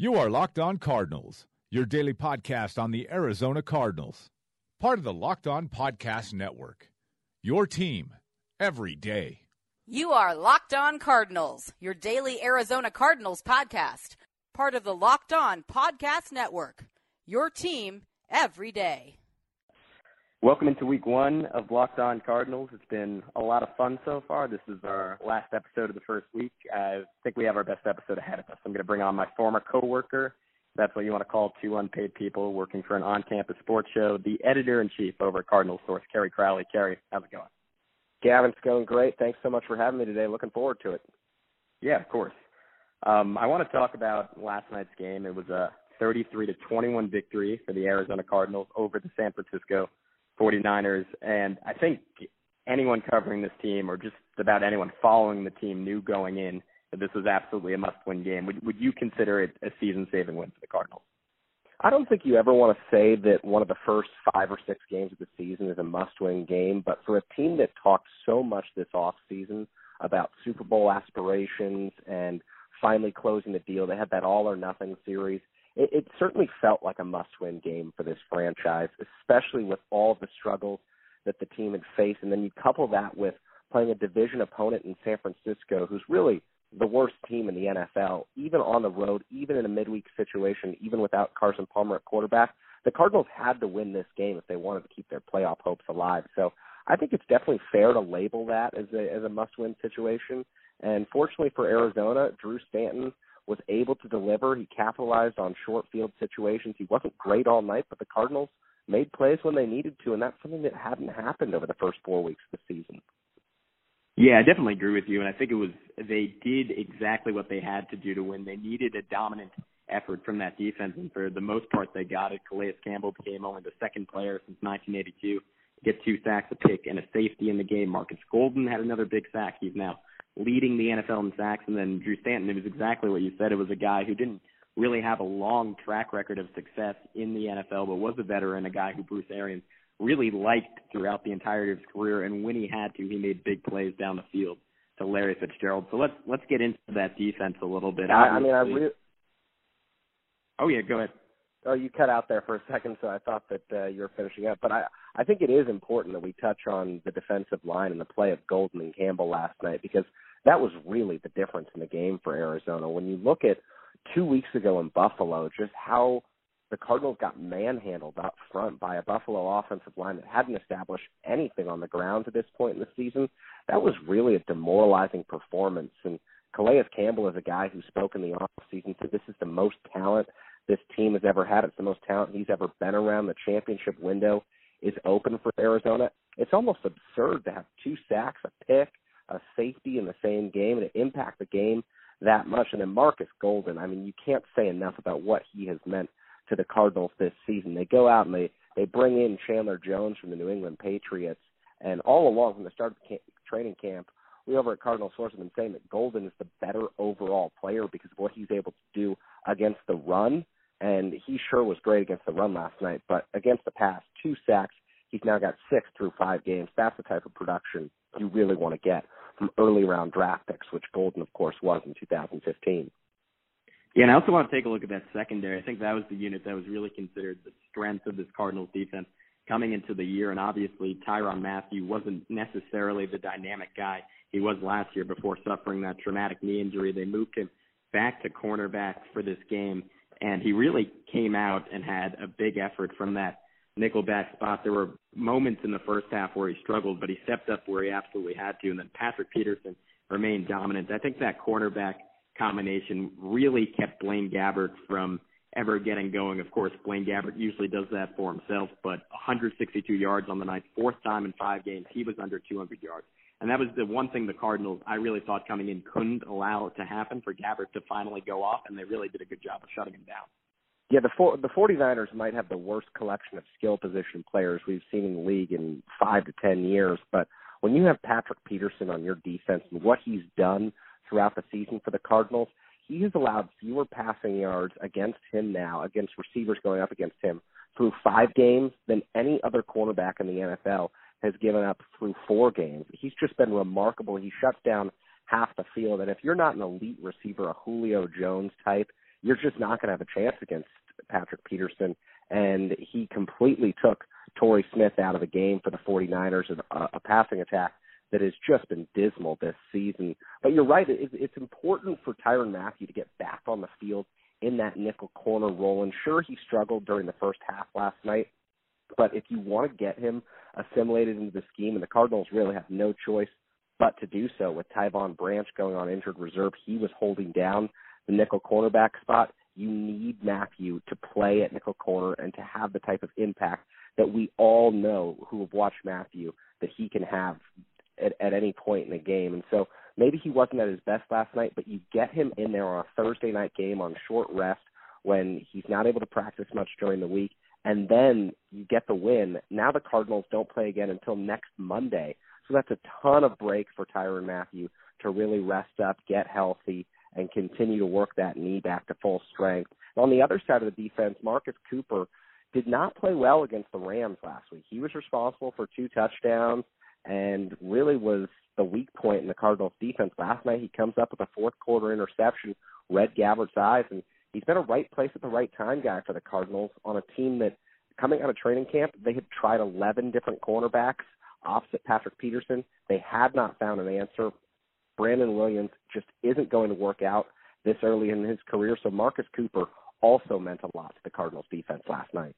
You are Locked On Cardinals, your daily podcast on the Arizona Cardinals. Part of the Locked On Podcast Network. Your team every day. You are Locked On Cardinals, your daily Arizona Cardinals podcast. Part of the Locked On Podcast Network. Your team every day. Welcome into week one of Locked On Cardinals. It's been a lot of fun so far. This is our last episode of the first week. I think we have our best episode ahead of us. I'm going to bring on my former coworker. That's what you want to call two unpaid people working for an on-campus sports show. The editor-in-chief over at Cardinal Source, Kerry Crowley. Kerry, how's it going? Gavin, it's going great. Thanks so much for having me today. Looking forward to it. Yeah, of course. Um, I want to talk about last night's game. It was a 33 to 21 victory for the Arizona Cardinals over the San Francisco 49ers, and I think anyone covering this team or just about anyone following the team knew going in that this was absolutely a must-win game. Would would you consider it a season-saving win for the Cardinals? I don't think you ever want to say that one of the first five or six games of the season is a must-win game, but for a team that talked so much this off season about Super Bowl aspirations and finally closing the deal, they had that all or nothing series. It, it certainly felt like a must-win game for this franchise, especially with all the struggles that the team had faced, and then you couple that with playing a division opponent in San Francisco, who's really the worst team in the NFL, even on the road, even in a midweek situation, even without Carson Palmer at quarterback. The Cardinals had to win this game if they wanted to keep their playoff hopes alive. So I think it's definitely fair to label that as a as a must win situation. And fortunately for Arizona, Drew Stanton was able to deliver. He capitalized on short field situations. He wasn't great all night, but the Cardinals made plays when they needed to, and that's something that hadn't happened over the first four weeks of the season. Yeah, I definitely agree with you, and I think it was they did exactly what they had to do to win. They needed a dominant effort from that defense, and for the most part, they got it. Calais Campbell became only the second player since 1982 to get two sacks, a pick, and a safety in the game. Marcus Golden had another big sack. He's now leading the NFL in sacks, and then Drew Stanton. It was exactly what you said. It was a guy who didn't really have a long track record of success in the NFL, but was a veteran, a guy who Bruce Arians really liked throughout the entirety of his career, and when he had to, he made big plays down the field to Larry Fitzgerald. So let's let's get into that defense a little bit. I, I mean, I really. Oh yeah, go ahead. Oh, you cut out there for a second, so I thought that uh, you were finishing up. But I, I think it is important that we touch on the defensive line and the play of Golden and Campbell last night because that was really the difference in the game for Arizona. When you look at two weeks ago in Buffalo, just how the Cardinals got manhandled up front by a Buffalo offensive line that hadn't established anything on the ground to this point in the season. That was really a demoralizing performance. And Calais Campbell is a guy who spoke in the offseason said this is the most talent this team has ever had. It's the most talent he's ever been around. The championship window is open for Arizona. It's almost absurd to have two sacks, a pick, a safety in the same game, and to impact the game that much. And then Marcus Golden, I mean, you can't say enough about what he has meant to the Cardinals this season. They go out and they they bring in Chandler Jones from the New England Patriots, and all along from the start of the camp, training camp, we over at Cardinal Source have been saying that Golden is the better overall player because of what he's able to do against the run, and he sure was great against the run last night. But against the pass, two sacks. He's now got six through five games. That's the type of production you really want to get from early round draft picks, which Golden, of course, was in 2015. Yeah, and I also want to take a look at that secondary. I think that was the unit that was really considered the strength of this Cardinals defense coming into the year. And obviously, Tyrann Mathieu wasn't necessarily the dynamic guy he was last year before suffering that traumatic knee injury. They moved him back to cornerback for this game, and he really came out and had a big effort from that nickelback spot. There were moments in the first half where he struggled, but he stepped up where he absolutely had to. And then Patrick Peterson remained dominant. I think that cornerback – combination really kept Blaine Gabbert from ever getting going. Of course, Blaine Gabbert usually does that for himself, but 162 yards on the night, fourth time in five games, he was under 200 yards. And that was the one thing the Cardinals I really thought coming in couldn't allow it to happen for Gabbert to finally go off, and they really did a good job of shutting him down. Yeah, the four, the 49ers might have the worst collection of skill position players we've seen in the league in five to ten years, but when you have Patrick Peterson on your defense and what he's done throughout the season for the Cardinals, he has allowed fewer passing yards against him now, against receivers going up against him through five games than any other cornerback in the NFL has given up through four games. He's just been remarkable. He shuts down half the field. And if you're not an elite receiver, a Julio Jones type, you're just not going to have a chance against Patrick Peterson. And he completely took Torrey Smith out of the game for the 49ers, a, uh, a passing attack that has just been dismal this season. But you're right, it, it's important for Tyrann Mathieu to get back on the field in that nickel corner role. And sure, he struggled during the first half last night, but if you want to get him assimilated into the scheme, and the Cardinals really have no choice but to do so with Tyvon Branch going on injured reserve, he was holding down the nickel cornerback spot. You need Mathieu to play at nickel corner and to have the type of impact that we all know who have watched Mathieu that he can have at, at any point in the game. And so maybe he wasn't at his best last night, but you get him in there on a Thursday night game on short rest when he's not able to practice much during the week, and then you get the win. Now the Cardinals don't play again until next Monday. So that's a ton of break for Tyrann Mathieu to really rest up, get healthy, and continue to work that knee back to full strength. On the other side of the defense, Marcus Cooper did not play well against the Rams last week. He was responsible for two touchdowns and really was the weak point in the Cardinals defense. Last night he comes up with a fourth quarter interception, read Gabbert's eyes, and he's been a right place at the right time guy for the Cardinals on a team that coming out of training camp, they had tried 11 different cornerbacks opposite Patrick Peterson. They had not found an answer. Brandon Williams just isn't going to work out this early in his career. So Marcus Cooper also meant a lot to the Cardinals defense last night.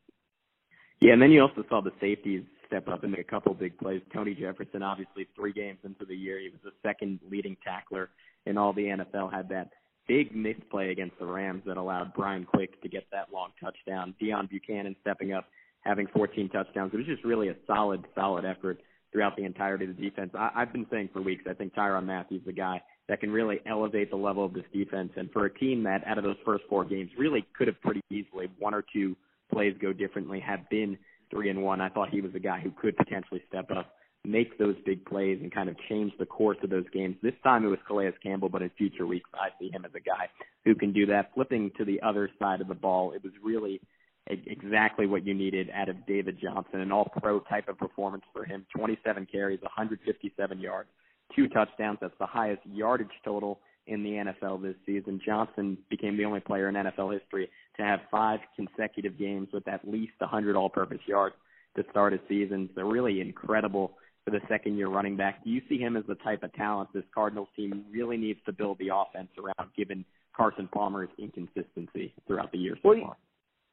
Yeah, and then you also saw the safeties step up and make a couple big plays. Tony Jefferson, obviously, three games into the year, he was the second leading tackler in all the NFL. Had that big misplay against the Rams that allowed Brian Quick to get that long touchdown. Deone Bucannon stepping up, having 14 touchdowns. It was just really a solid, solid effort throughout the entirety of the defense. I, I've been saying for weeks, I think Tyrann Mathieu's the guy that can really elevate the level of this defense. And for a team that, out of those first four games, really could have pretty easily one or two plays go differently, have been three and one. I thought he was the guy who could potentially step up, make those big plays, and kind of change the course of those games. This time it was Calais Campbell, but in future weeks I see him as a guy who can do that. Flipping to the other side of the ball, it was really exactly what you needed out of David Johnson, an all-pro type of performance for him. 27 carries, 157 yards, two touchdowns. That's the highest yardage total in the NFL this season. Johnson became the only player in NFL history to have five consecutive games with at least 100 all-purpose yards to start a season. So really incredible for the second-year running back. Do you see him as the type of talent this Cardinals team really needs to build the offense around, given Carson Palmer's inconsistency throughout the year so well, far?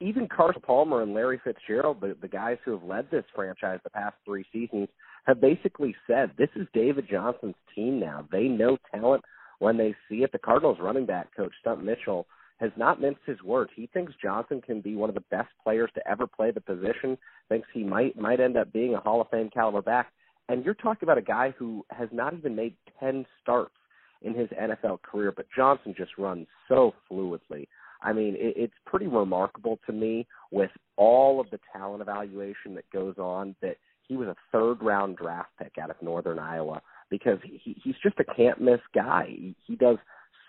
Even Carson Palmer and Larry Fitzgerald, the, the guys who have led this franchise the past three seasons, have basically said this is David Johnson's team now. They know talent when they see it. The Cardinals running back coach, Stump Mitchell, has not minced his words. He thinks Johnson can be one of the best players to ever play the position. Thinks he might might end up being a Hall of Fame caliber back. And you're talking about a guy who has not even made ten starts in his NFL career, but Johnson just runs so fluidly. I mean, it, it's pretty remarkable to me with all of the talent evaluation that goes on that he was a third round draft pick out of Northern Iowa because he, he's just a can't miss guy. He, he does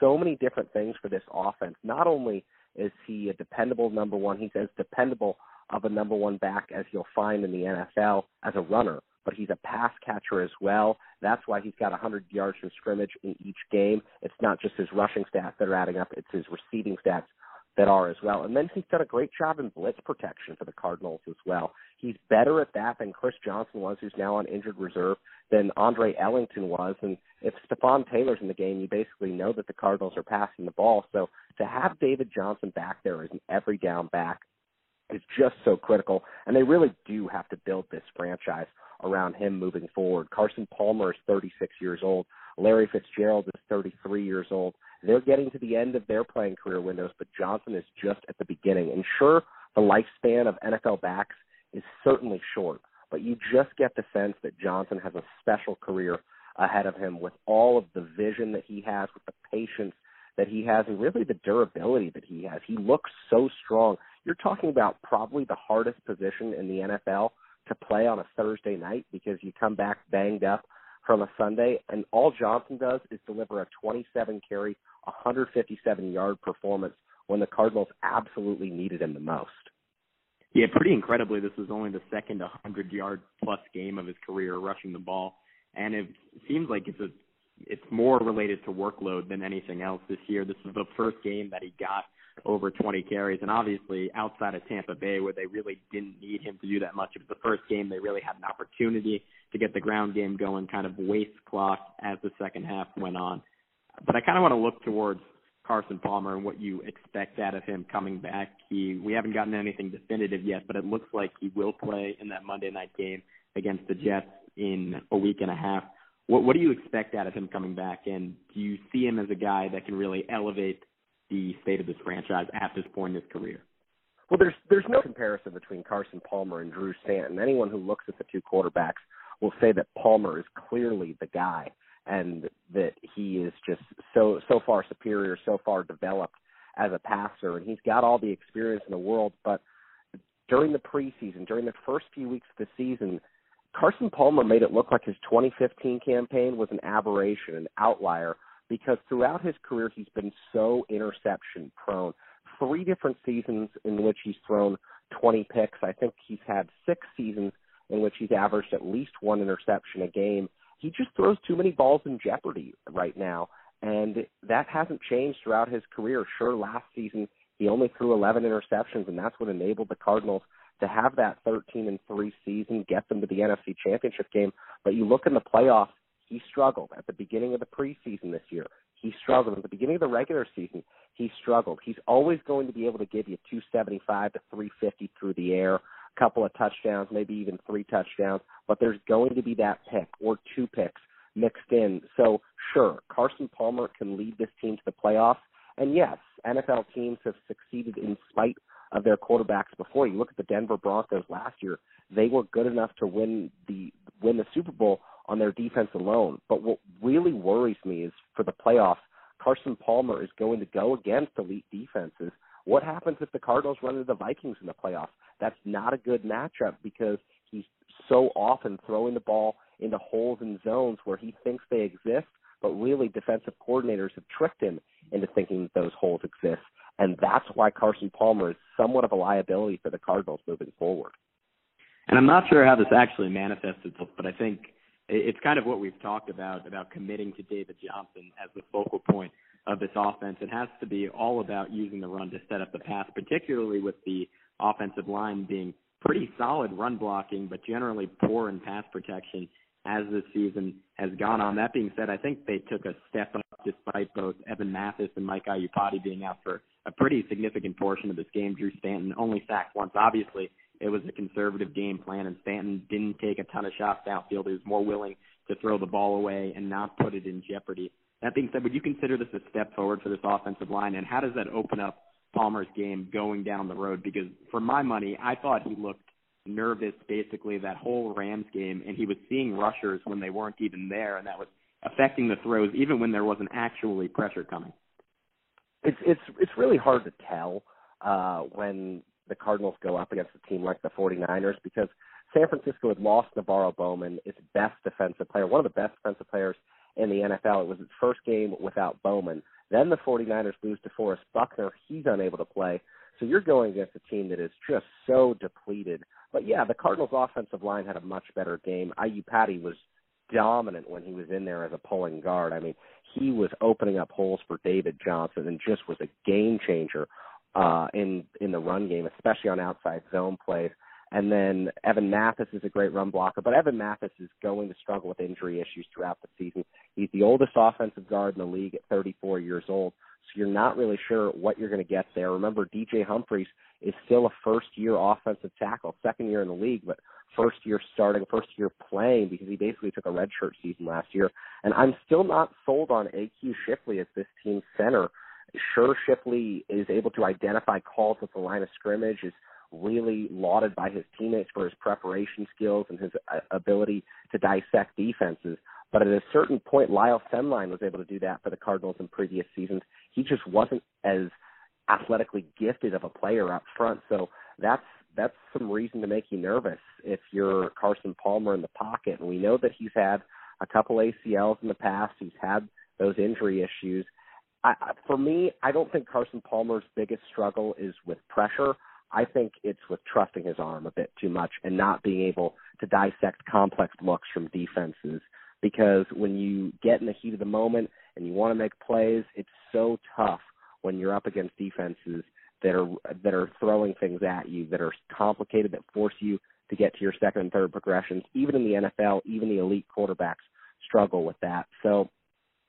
so many different things for this offense. Not only is he a dependable number one, he's as dependable of a number one back as you'll find in the NFL as a runner, but he's a pass catcher as well. That's why he's got 100 yards from scrimmage in each game. It's not just his rushing stats that are adding up, it's his receiving stats that are as well. And then he's done a great job in blitz protection for the Cardinals as well. He's better at that than Chris Johnson was, who's now on injured reserve, than Andre Ellington was. And if Stepfan Taylor's in the game, you basically know that the Cardinals are passing the ball. So to have David Johnson back there as an every down back is just so critical. And they really do have to build this franchise around him moving forward. Carson Palmer is 36 years old. Larry Fitzgerald is 33 years old. They're getting to the end of their playing career windows, but Johnson is just at the beginning. And sure, the lifespan of NFL backs is certainly short, but you just get the sense that Johnson has a special career ahead of him with all of the vision that he has, with the patience that he has, and really the durability that he has. He looks so strong. You're talking about probably the hardest position in the NFL to play on a Thursday night because you come back banged up from a Sunday, and all Johnson does is deliver a 27 carry, 157 yard performance when the Cardinals absolutely needed him the most. Yeah, pretty incredibly, this was only the second 100 yard plus game of his career rushing the ball, and it seems like it's a it's more related to workload than anything else this year. This is the first game that he got over 20 carries, and obviously outside of Tampa Bay, where they really didn't need him to do that much, it was the first game they really had an opportunity to get the ground game going, kind of waste clock as the second half went on. But I kind of want to look towards Carson Palmer and what you expect out of him coming back. He we haven't gotten anything definitive yet, but it looks like he will play in that Monday night game against the Jets in a week and a half. What what do you expect out of him coming back and do you see him as a guy that can really elevate the state of this franchise at this point in his career? Well, there's there's no comparison between Carson Palmer and Drew Stanton. Anyone who looks at the two quarterbacks will say that Palmer is clearly the guy and that he is just so so far superior, so far developed as a passer, and he's got all the experience in the world. But during the preseason, during the first few weeks of the season, Carson Palmer made it look like his 2015 campaign was an aberration, an outlier, because throughout his career he's been so interception prone. Three different seasons in which he's thrown 20 picks. I think he's had six seasons in which he's averaged at least one interception a game. He just throws too many balls in jeopardy right now, and that hasn't changed throughout his career. Sure, last season he only threw 11 interceptions, and that's what enabled the Cardinals to have that 13 and 3 season, get them to the NFC Championship game. But you look in the playoffs, he struggled at the beginning of the preseason this year. He struggled at the beginning of the regular season. He struggled. He's always going to be able to give you 275 to 350 through the air a couple of touchdowns, maybe even three touchdowns, but there's going to be that pick or two picks mixed in. So sure, Carson Palmer can lead this team to the playoffs. And yes, NFL teams have succeeded in spite of their quarterbacks before. You look at the Denver Broncos last year; they were good enough to win the win the Super Bowl on their defense alone. But what really worries me is for the playoffs, Carson Palmer is going to go against elite defenses. What happens if the Cardinals run into the Vikings in the playoffs? that's not a good matchup because he's so often throwing the ball into holes and zones where he thinks they exist, but really defensive coordinators have tricked him into thinking that those holes exist. And that's why Carson Palmer is somewhat of a liability for the Cardinals moving forward. And I'm not sure how this actually manifests itself, but I think it's kind of what we've talked about about committing to David Johnson as the focal point of this offense. It has to be all about using the run to set up the pass, particularly with the offensive line being pretty solid run blocking, but generally poor in pass protection as this season has gone on. That being said, I think they took a step up despite both Evan Mathis and Mike Iupati being out for a pretty significant portion of this game. Drew Stanton only sacked once. Obviously, it was a conservative game plan, and Stanton didn't take a ton of shots downfield. He was more willing to throw the ball away and not put it in jeopardy. That being said, would you consider this a step forward for this offensive line, and how does that open up Palmer's game going down the road because for my money, I thought he looked nervous basically that whole Rams game and he was seeing rushers when they weren't even there and that was affecting the throws even when there wasn't actually pressure coming. It's it's it's really hard to tell uh when the Cardinals go up against a team like the 49ers because San Francisco had lost NaVorro Bowman, its best defensive player, one of the best defensive players in the NFL. It was its first game without Bowman. Then the 49ers lose DeForest Buckner. He's unable to play. So you're going against a team that is just so depleted. But yeah, the Cardinals' offensive line had a much better game. Iupati was dominant when he was in there as a pulling guard. I mean, he was opening up holes for David Johnson and just was a game changer uh, in in the run game, especially on outside zone plays. And then Evan Mathis is a great run blocker, but Evan Mathis is going to struggle with injury issues throughout the season. He's the oldest offensive guard in the league at 34 years old, so you're not really sure what you're going to get there. Remember, DJ Humphries is still a first year offensive tackle, second year in the league, but first year starting, first year playing because he basically took a redshirt season last year. And I'm still not sold on AQ Shipley as this team's center. Sure, Shipley is able to identify calls at the line of scrimmage, is really lauded by his teammates for his preparation skills and his uh, ability to dissect defenses. But at a certain point, Lyle Sendlein was able to do that for the Cardinals in previous seasons. He just wasn't as athletically gifted of a player up front. So that's that's some reason to make you nervous if you're Carson Palmer in the pocket. And we know that he's had a couple ACLs in the past. He's had those injury issues. I, for me, I don't think Carson Palmer's biggest struggle is with pressure. I think it's with trusting his arm a bit too much and not being able to dissect complex looks from defenses. Because when you get in the heat of the moment and you want to make plays, it's so tough when you're up against defenses that are that are throwing things at you that are complicated that force you to get to your second and third progressions. Even in the NFL, even the elite quarterbacks struggle with that. So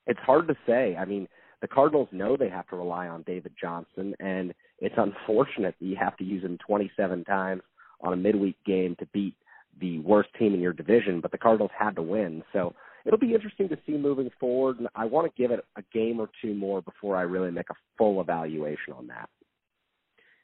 it's hard to say. I mean, the Cardinals know they have to rely on David Johnson, and it's unfortunate that you have to use him 27 times on a midweek game to beat the worst team in your division. But the Cardinals had to win, so it'll be interesting to see moving forward. And I want to give it a game or two more before I really make a full evaluation on that.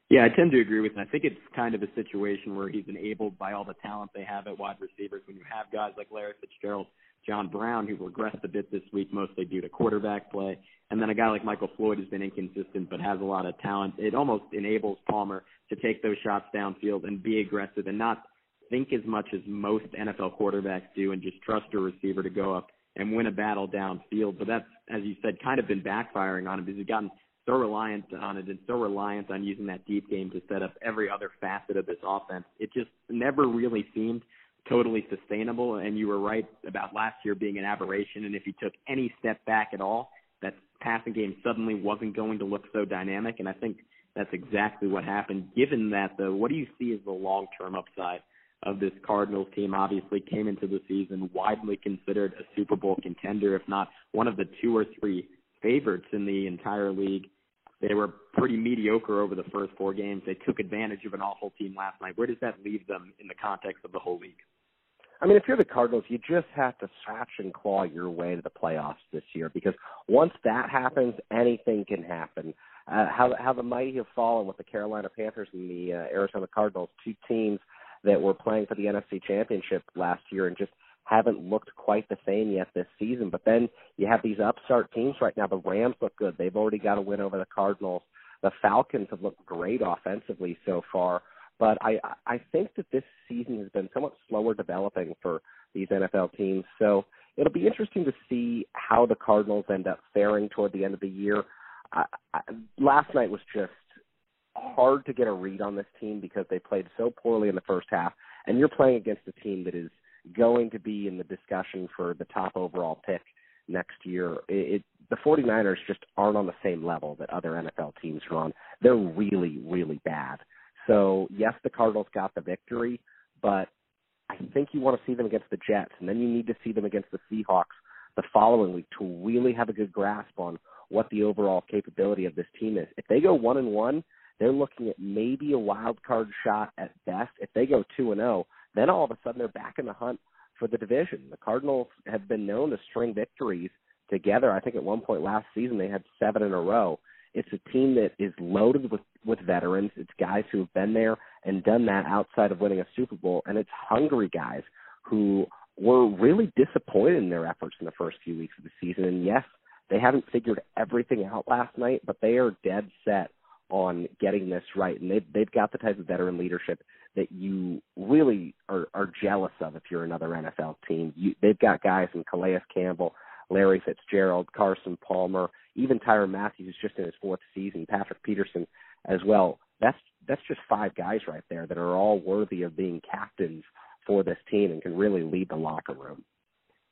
Yeah, I tend to agree with him. I think it's kind of a situation where he's enabled by all the talent they have at wide receivers. When you have guys like Larry Fitzgerald, John Brown, who regressed a bit this week, mostly due to quarterback play, and then a guy like Michael Floyd has been inconsistent but has a lot of talent. It almost enables Palmer to take those shots downfield and be aggressive and not think as much as most NFL quarterbacks do and just trust a receiver to go up and win a battle downfield. But that's, as you said, kind of been backfiring on him because he's gotten so reliant on it and so reliant on using that deep game to set up every other facet of this offense. It just never really seemed totally sustainable. And you were right about last year being an aberration. And if he took any step back at all, that passing game suddenly wasn't going to look so dynamic. And I think that's exactly what happened. Given that, though, what do you see as the long term upside of this Cardinals team? Obviously, came into the season widely considered a Super Bowl contender, if not one of the two or three favorites in the entire league. They were pretty mediocre over the first four games. They took advantage of an awful team last night. Where does that leave them in the context of the whole league? I mean, if you're the Cardinals, you just have to scratch and claw your way to the playoffs this year because once that happens, anything can happen. Uh, how how the mighty have fallen with the Carolina Panthers and the uh, Arizona Cardinals, two teams that were playing for the NFC Championship last year and just haven't looked quite the same yet this season. But then you have these upstart teams right now. The Rams look good; they've already got a win over the Cardinals. The Falcons have looked great offensively so far. But I I think that this season has been somewhat slower developing for these NFL teams. So it'll be interesting to see how the Cardinals end up faring toward the end of the year. I, I, last night was just hard to get a read on this team because they played so poorly in the first half, and you're playing against a team that is going to be in the discussion for the top overall pick next year. It, it the 49ers just aren't on the same level that other NFL teams are on. They're really, really bad. So yes, the Cardinals got the victory, but I think you want to see them against the Jets, and then you need to see them against the Seahawks the following week to really have a good grasp on what the overall capability of this team is. If they go one and one, they're looking at maybe a wild card shot at best. If they go two and zero, oh, then all of a sudden they're back in the hunt for the division. The Cardinals have been known to string victories together. I think at one point last season they had seven in a row. It's a team that is loaded with with veterans. It's guys who have been there and done that outside of winning a Super Bowl, and it's hungry guys who were really disappointed in their efforts in the first few weeks of the season. And yes, they haven't figured everything out last night, but they are dead set on getting this right, and they've they've got the type of veteran leadership that you really are, are jealous of if you're another NFL team. You, they've got guys in Calais Campbell, Larry Fitzgerald, Carson Palmer, even Tyrann Mathieu, who's just in his fourth season, Patrick Peterson as well. That's that's just five guys right there that are all worthy of being captains for this team and can really lead the locker room.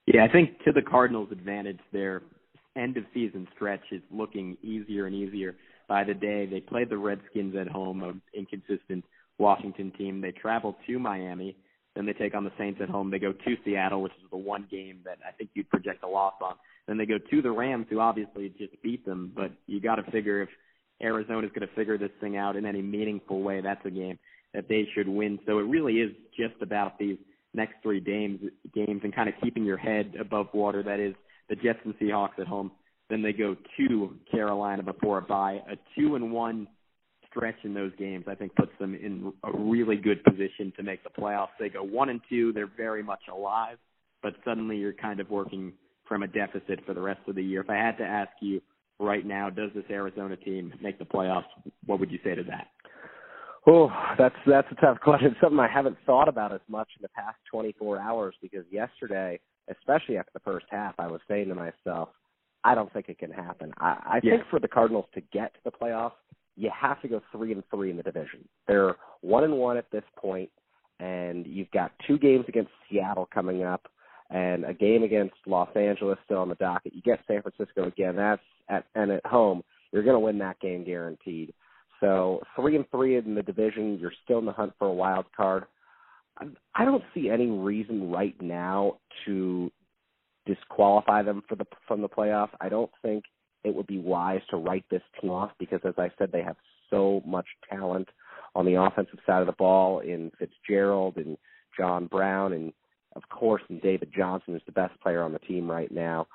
Yeah, I think to the Cardinals' advantage, their end of season stretch is looking easier and easier by the day. They played the Redskins at home, an inconsistent Washington team. They travel to Miami, then they take on the Saints at home. They go to Seattle, which is the one game that I think you'd project a loss on. Then they go to the Rams, who obviously just beat them. But you got to figure if Arizona's going to figure this thing out in any meaningful way, that's a game that they should win. So it really is just about these next three games, games, and kind of keeping your head above water. That is the Jets and Seahawks at home. Then they go to Carolina before a bye, a two and one stretch in those games, I think puts them in a really good position to make the playoffs. They go one and two, they're very much alive, but suddenly you're kind of working from a deficit for the rest of the year. If I had to ask you right now, does this Arizona team make the playoffs? What would you say to that? Oh, that's that's a tough question. Something I haven't thought about as much in the past 24 hours because yesterday, especially after the first half, I was saying to myself, I don't think it can happen. I, I yeah. think for the Cardinals to get to the playoffs, you have to go three and three in the division. They're one and one at this point, and you've got two games against Seattle coming up, and a game against Los Angeles still on the docket. You get San Francisco again. That's at and at home. You're going to win that game guaranteed. So three and three in the division, you're still in the hunt for a wild card. I don't see any reason right now to disqualify them for the from the playoffs. I don't think it would be wise to write this team off because, as I said, they have so much talent on the offensive side of the ball in Fitzgerald and John Brown and of course in David Johnson is the best player on the team right now.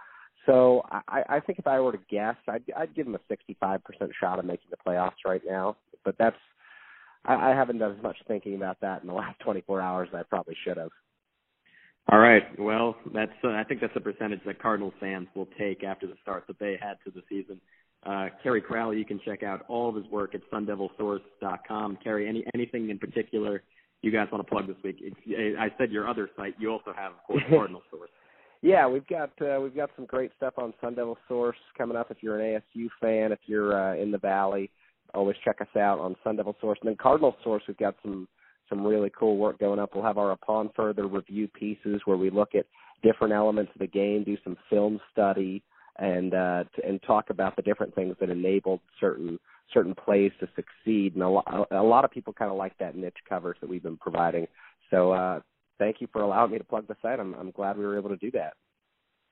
So I, I think if I were to guess, I'd, I'd give them a 65% shot of making the playoffs right now. But that's I, I haven't done as much thinking about that in the last 24 hours as I probably should have. All right. Well, that's uh, I think that's a percentage that Cardinals fans will take after the start that they had to the season. Uh, Kerry Crowley, you can check out all of his work at SunDevilSource.com. Kerry, any anything in particular you guys want to plug this week? It's, I said your other site. You also have, of course, Cardinal Source. Yeah, we've got uh, we've got some great stuff on Sun Devil Source coming up. If you're an ASU fan, if you're uh, in the Valley, always check us out on Sun Devil Source. And then Cardinal Source, we've got some some really cool work going up. We'll have our upon further review pieces where we look at different elements of the game, do some film study, and uh, and talk about the different things that enabled certain certain plays to succeed. And a, lo- a lot of people kind of like that niche coverage that we've been providing. So uh, thank you for allowing me to plug the site. I'm, I'm glad we were able to do that.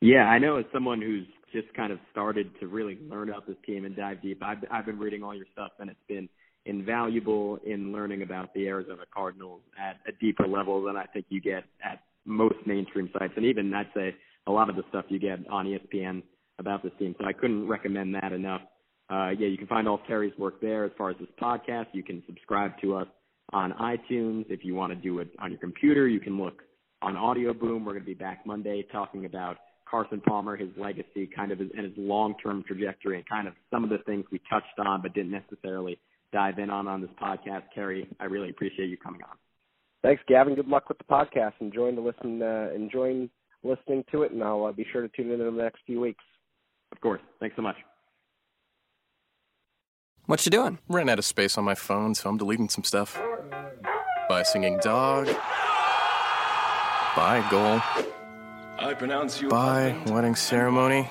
Yeah, I know as someone who's just kind of started to really learn about this team and dive deep, I've, I've been reading all your stuff and it's been invaluable in learning about the Arizona Cardinals at a deeper level than I think you get at most mainstream sites, and even I'd say a lot of the stuff you get on ESPN about this team. So I couldn't recommend that enough. Uh, yeah, you can find all Terry's work there. As far as this podcast, you can subscribe to us on iTunes. If you want to do it on your computer, you can look on Audio Boom. We're going to be back Monday talking about Carson Palmer, his legacy, kind of his, and his long-term trajectory, and kind of some of the things we touched on but didn't necessarily dive in on on this podcast. Kerry, I really appreciate you coming on. Thanks, Gavin. Good luck with the podcast. Enjoying to listen, uh, enjoying listening to it, and I'll uh, be sure to tune in in the next few weeks. Of course. Thanks so much. What you doing? Ran out of space on my phone, so I'm deleting some stuff. By singing dog. By goal. I pronounce you. By wedding ceremony.